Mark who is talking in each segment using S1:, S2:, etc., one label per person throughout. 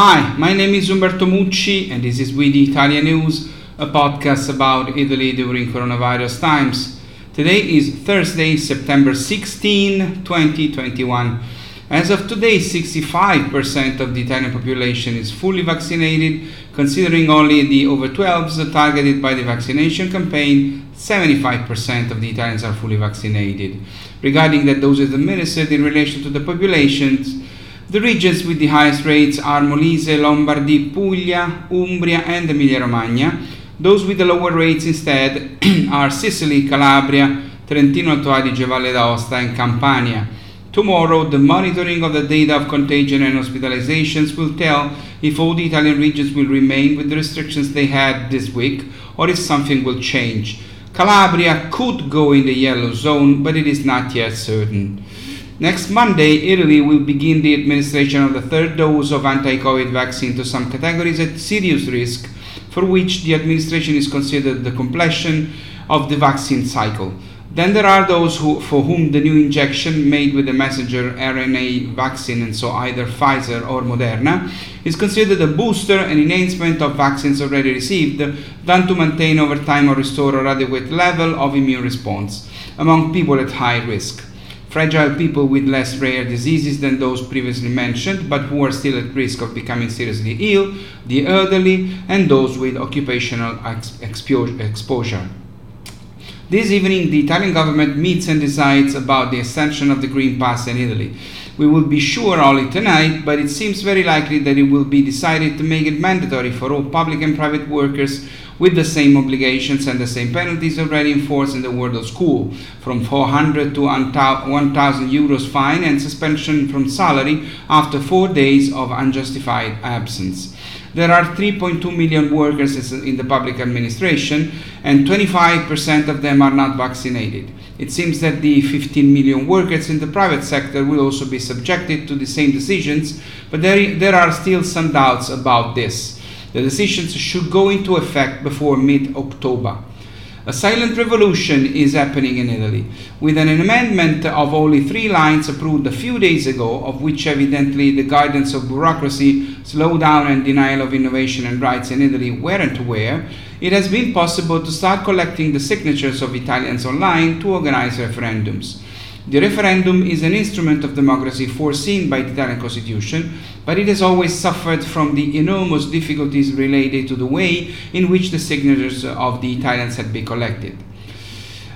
S1: Hi, my name is Umberto Mucci, and this is We the Italian News, a podcast about Italy during coronavirus times. Today is Thursday, September 16, 2021. As of today, 65% of the Italian population is fully vaccinated, considering only the over 12s targeted by the vaccination campaign, 75% of the Italians are fully vaccinated. Regarding the doses administered in relation to the populations, the regions with the highest rates are Molise, Lombardy, Puglia, Umbria, and Emilia Romagna. Those with the lower rates instead are Sicily, Calabria, Trentino Alto Adige, Valle d'Aosta, and Campania. Tomorrow, the monitoring of the data of contagion and hospitalizations will tell if all the Italian regions will remain with the restrictions they had this week or if something will change. Calabria could go in the yellow zone, but it is not yet certain. Next Monday, Italy will begin the administration of the third dose of anti COVID vaccine to some categories at serious risk, for which the administration is considered the completion of the vaccine cycle. Then there are those who, for whom the new injection made with the messenger RNA vaccine, and so either Pfizer or Moderna, is considered a booster and enhancement of vaccines already received, done to maintain over time or restore a adequate level of immune response among people at high risk. Fragile people with less rare diseases than those previously mentioned, but who are still at risk of becoming seriously ill, the elderly, and those with occupational ex- exposure. This evening, the Italian government meets and decides about the extension of the Green Pass in Italy. We will be sure only tonight, but it seems very likely that it will be decided to make it mandatory for all public and private workers with the same obligations and the same penalties already enforced in the world of school, from 400 to 1,000 euros fine and suspension from salary after four days of unjustified absence. There are 3.2 million workers in the public administration, and 25% of them are not vaccinated. It seems that the 15 million workers in the private sector will also be subjected to the same decisions, but there, there are still some doubts about this. The decisions should go into effect before mid October. A silent revolution is happening in Italy, with an amendment of only three lines approved a few days ago, of which evidently the guidance of bureaucracy, slowdown, and denial of innovation and rights in Italy weren't aware. It has been possible to start collecting the signatures of Italians online to organize referendums. The referendum is an instrument of democracy foreseen by the Italian constitution, but it has always suffered from the enormous difficulties related to the way in which the signatures of the Italians had been collected.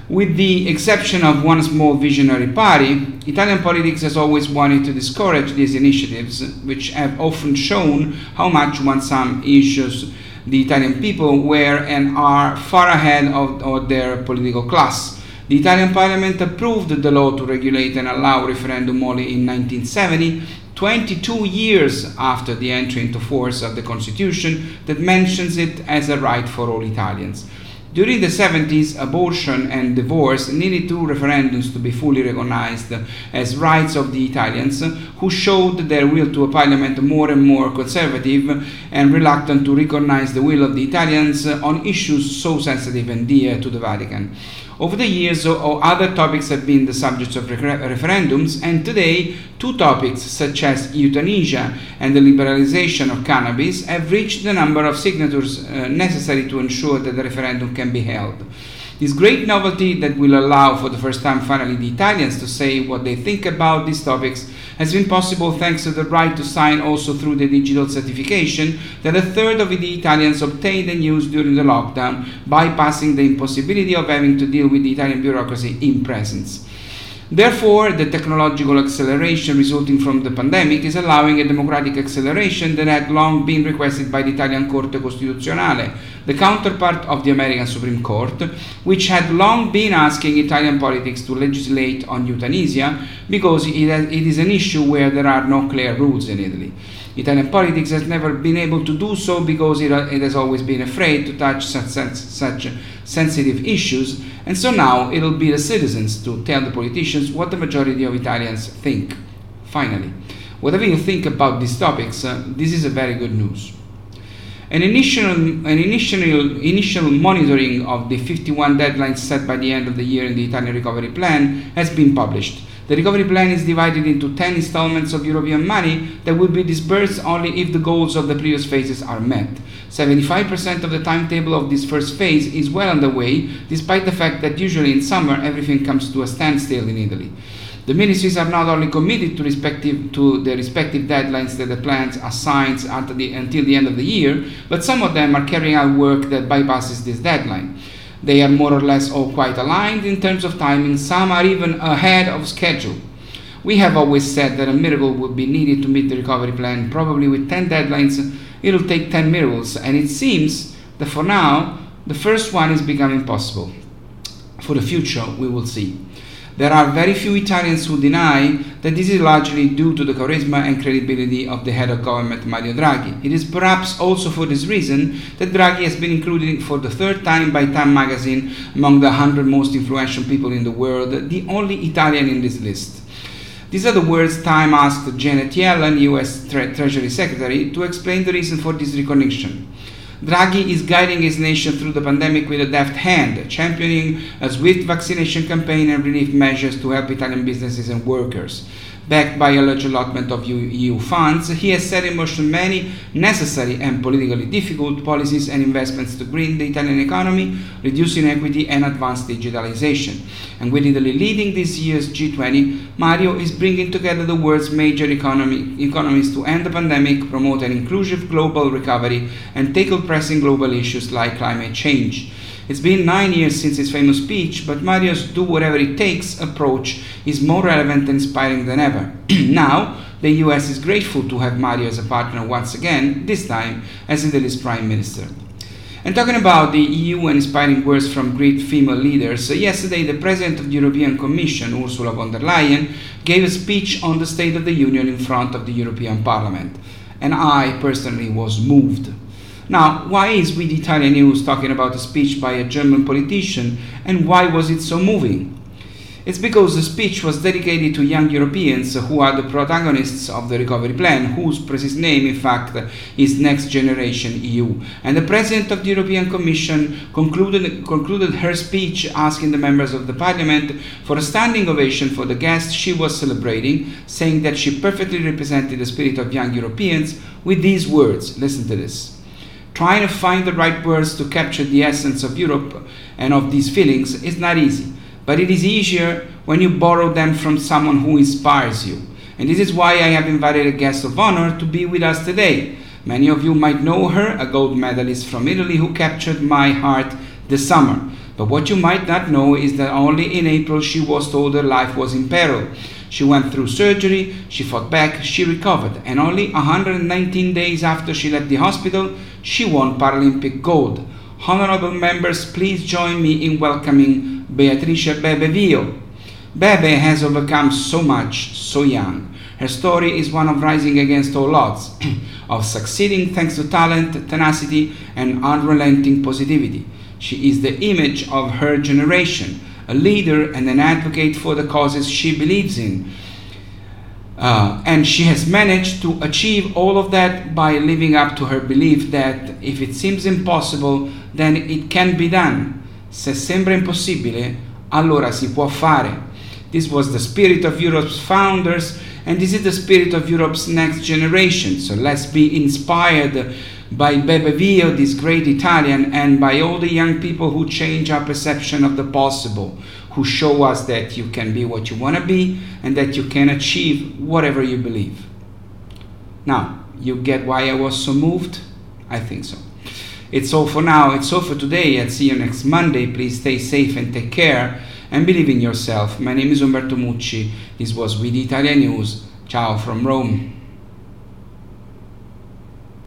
S1: With the exception of one small visionary party, Italian politics has always wanted to discourage these initiatives, which have often shown how much want some issues the Italian people were and are far ahead of, of their political class the Italian parliament approved the law to regulate and allow referendum only in 1970, 22 years after the entry into force of the constitution that mentions it as a right for all Italians. During the 70s, abortion and divorce needed two referendums to be fully recognized as rights of the Italians, who showed their will to a parliament more and more conservative and reluctant to recognize the will of the Italians on issues so sensitive and dear to the Vatican. Over the years, other topics have been the subjects of referendums, and today, two topics such as euthanasia and the liberalization of cannabis have reached the number of signatures uh, necessary to ensure that the referendum can be held. This great novelty that will allow for the first time finally the Italians to say what they think about these topics has been possible thanks to the right to sign also through the digital certification that a third of the Italians obtained and used during the lockdown, bypassing the impossibility of having to deal with the Italian bureaucracy in presence. Therefore, the technological acceleration resulting from the pandemic is allowing a democratic acceleration that had long been requested by the Italian Corte Costituzionale, the counterpart of the American Supreme Court, which had long been asking Italian politics to legislate on euthanasia because it, is an issue where there are no clear rules in Italy. Italian politics has never been able to do so because it, it has always been afraid to touch such, such, such sensitive issues, and so now it'll be the citizens to tell the politicians what the majority of Italians think. Finally, whatever you think about these topics, uh, this is a very good news. An initial, an initial, initial monitoring of the 51 deadlines set by the end of the year in the Italian Recovery Plan has been published. The recovery plan is divided into 10 installments of European money that will be disbursed only if the goals of the previous phases are met. 75% of the timetable of this first phase is well underway, despite the fact that usually in summer everything comes to a standstill in Italy. The ministries are not only committed to, respective, to the respective deadlines that the plans assign the, until the end of the year, but some of them are carrying out work that bypasses this deadline. They are more or less all quite aligned in terms of timing, some are even ahead of schedule. We have always said that a miracle would be needed to meet the recovery plan. Probably with 10 deadlines, it'll take 10 miracles, and it seems that for now, the first one is becoming possible. For the future, we will see. There are very few Italians who deny that this is largely due to the charisma and credibility of the head of government Mario Draghi. It is perhaps also for this reason that Draghi has been included for the third time by Time magazine among the 100 most influential people in the world, the only Italian in this list. These are the words Time asked Janet Yellen, US Tre- Treasury Secretary, to explain the reason for this recognition. Draghi is guiding his nation through the pandemic with a deft hand, championing a swift vaccination campaign and relief measures to help Italian businesses and workers. Backed by a large allotment of EU funds, he has set in motion many necessary and politically difficult policies and investments to green the Italian economy, reduce inequity, and advance digitalization. And with Italy leading this year's G20, Mario is bringing together the world's major economy, economies to end the pandemic, promote an inclusive global recovery, and tackle pressing global issues like climate change. It's been nine years since his famous speech, but Mario's do whatever it takes approach is more relevant and inspiring than ever. now, the US is grateful to have Mario as a partner once again, this time as Italy's Prime Minister. And talking about the EU and inspiring words from great female leaders, uh, yesterday the President of the European Commission, Ursula von der Leyen, gave a speech on the State of the Union in front of the European Parliament. And I personally was moved. Now, why is We the Italian News talking about a speech by a German politician and why was it so moving? It's because the speech was dedicated to young Europeans who are the protagonists of the recovery plan, whose precise name, in fact, is Next Generation EU. And the President of the European Commission concluded, concluded her speech asking the members of the Parliament for a standing ovation for the guest she was celebrating, saying that she perfectly represented the spirit of young Europeans with these words. Listen to this. Trying to find the right words to capture the essence of Europe and of these feelings is not easy but it is easier when you borrow them from someone who inspires you. And this is why I have invited a guest of honor to be with us today. Many of you might know her, a gold medalist from Italy who captured my heart this summer. But what you might not know is that only in April she was told her life was in peril. She went through surgery, she fought back, she recovered, and only 119 days after she left the hospital, she won Paralympic gold. Honorable members, please join me in welcoming Beatrice Bebe Vio. Bebe has overcome so much so young. Her story is one of rising against all odds, of succeeding thanks to talent, tenacity, and unrelenting positivity. She is the image of her generation, a leader and an advocate for the causes she believes in. Uh, and she has managed to achieve all of that by living up to her belief that if it seems impossible, then it can be done. Se sembra impossibile, allora si può fare. This was the spirit of Europe's founders, and this is the spirit of Europe's next generation. So let's be inspired by Bebe Vio, this great Italian, and by all the young people who change our perception of the possible, who show us that you can be what you want to be and that you can achieve whatever you believe. Now, you get why I was so moved? I think so. It's all for now. It's all for today. I'll see you next Monday. Please stay safe and take care and believe in yourself. My name is Umberto Mucci. This was We the Italian News. Ciao from Rome.